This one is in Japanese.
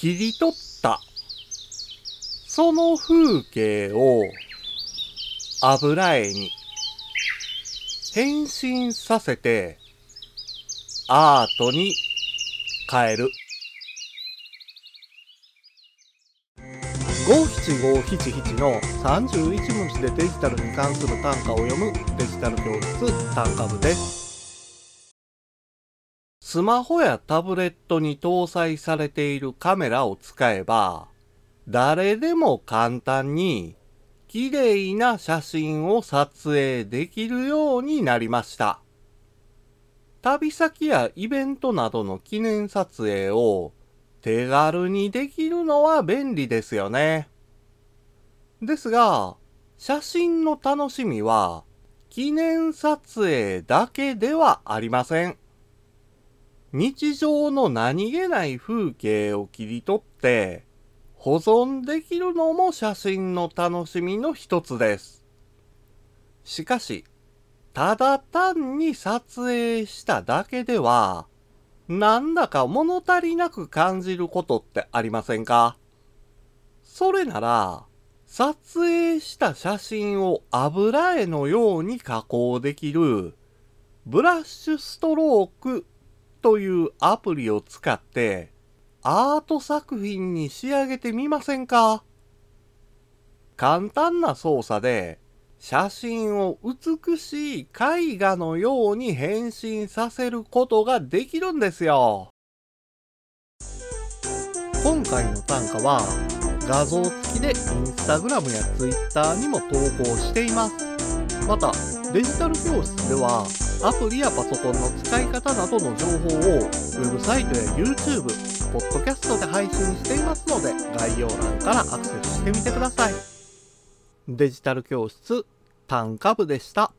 切り取ったその風景を油絵に変身させてアートに変える。五七五七七の31文字でデジタルに関する単価を読むデジタル教室単価部です。スマホやタブレットに搭載されているカメラを使えば、誰でも簡単に綺麗な写真を撮影できるようになりました。旅先やイベントなどの記念撮影を手軽にできるのは便利ですよね。ですが、写真の楽しみは記念撮影だけではありません。日常の何気ない風景を切り取って保存できるのも写真の楽しみの一つです。しかし、ただ単に撮影しただけでは、なんだか物足りなく感じることってありませんか？それなら、撮影した写真を油絵のように加工できる、ブラッシュストロークというアプリを使って、アート作品に仕上げてみませんか？簡単な操作で、写真を美しい絵画のように変身させることができるんですよ。今回の単価は画像付きでインスタグラムやツイッターにも投稿しています。また、デジタル教室ではアプリやパソコンの使い方などの情報をウェブサイトや YouTube、ポッドキャストで配信していますので概要欄からアクセスしてみてください。デジタル教室単価部でした。